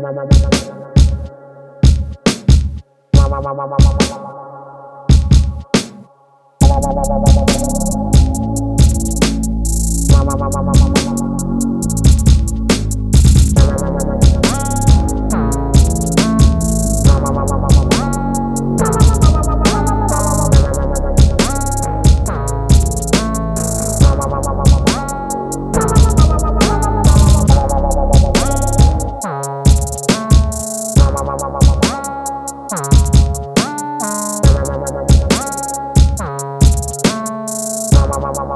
mama mama Bye.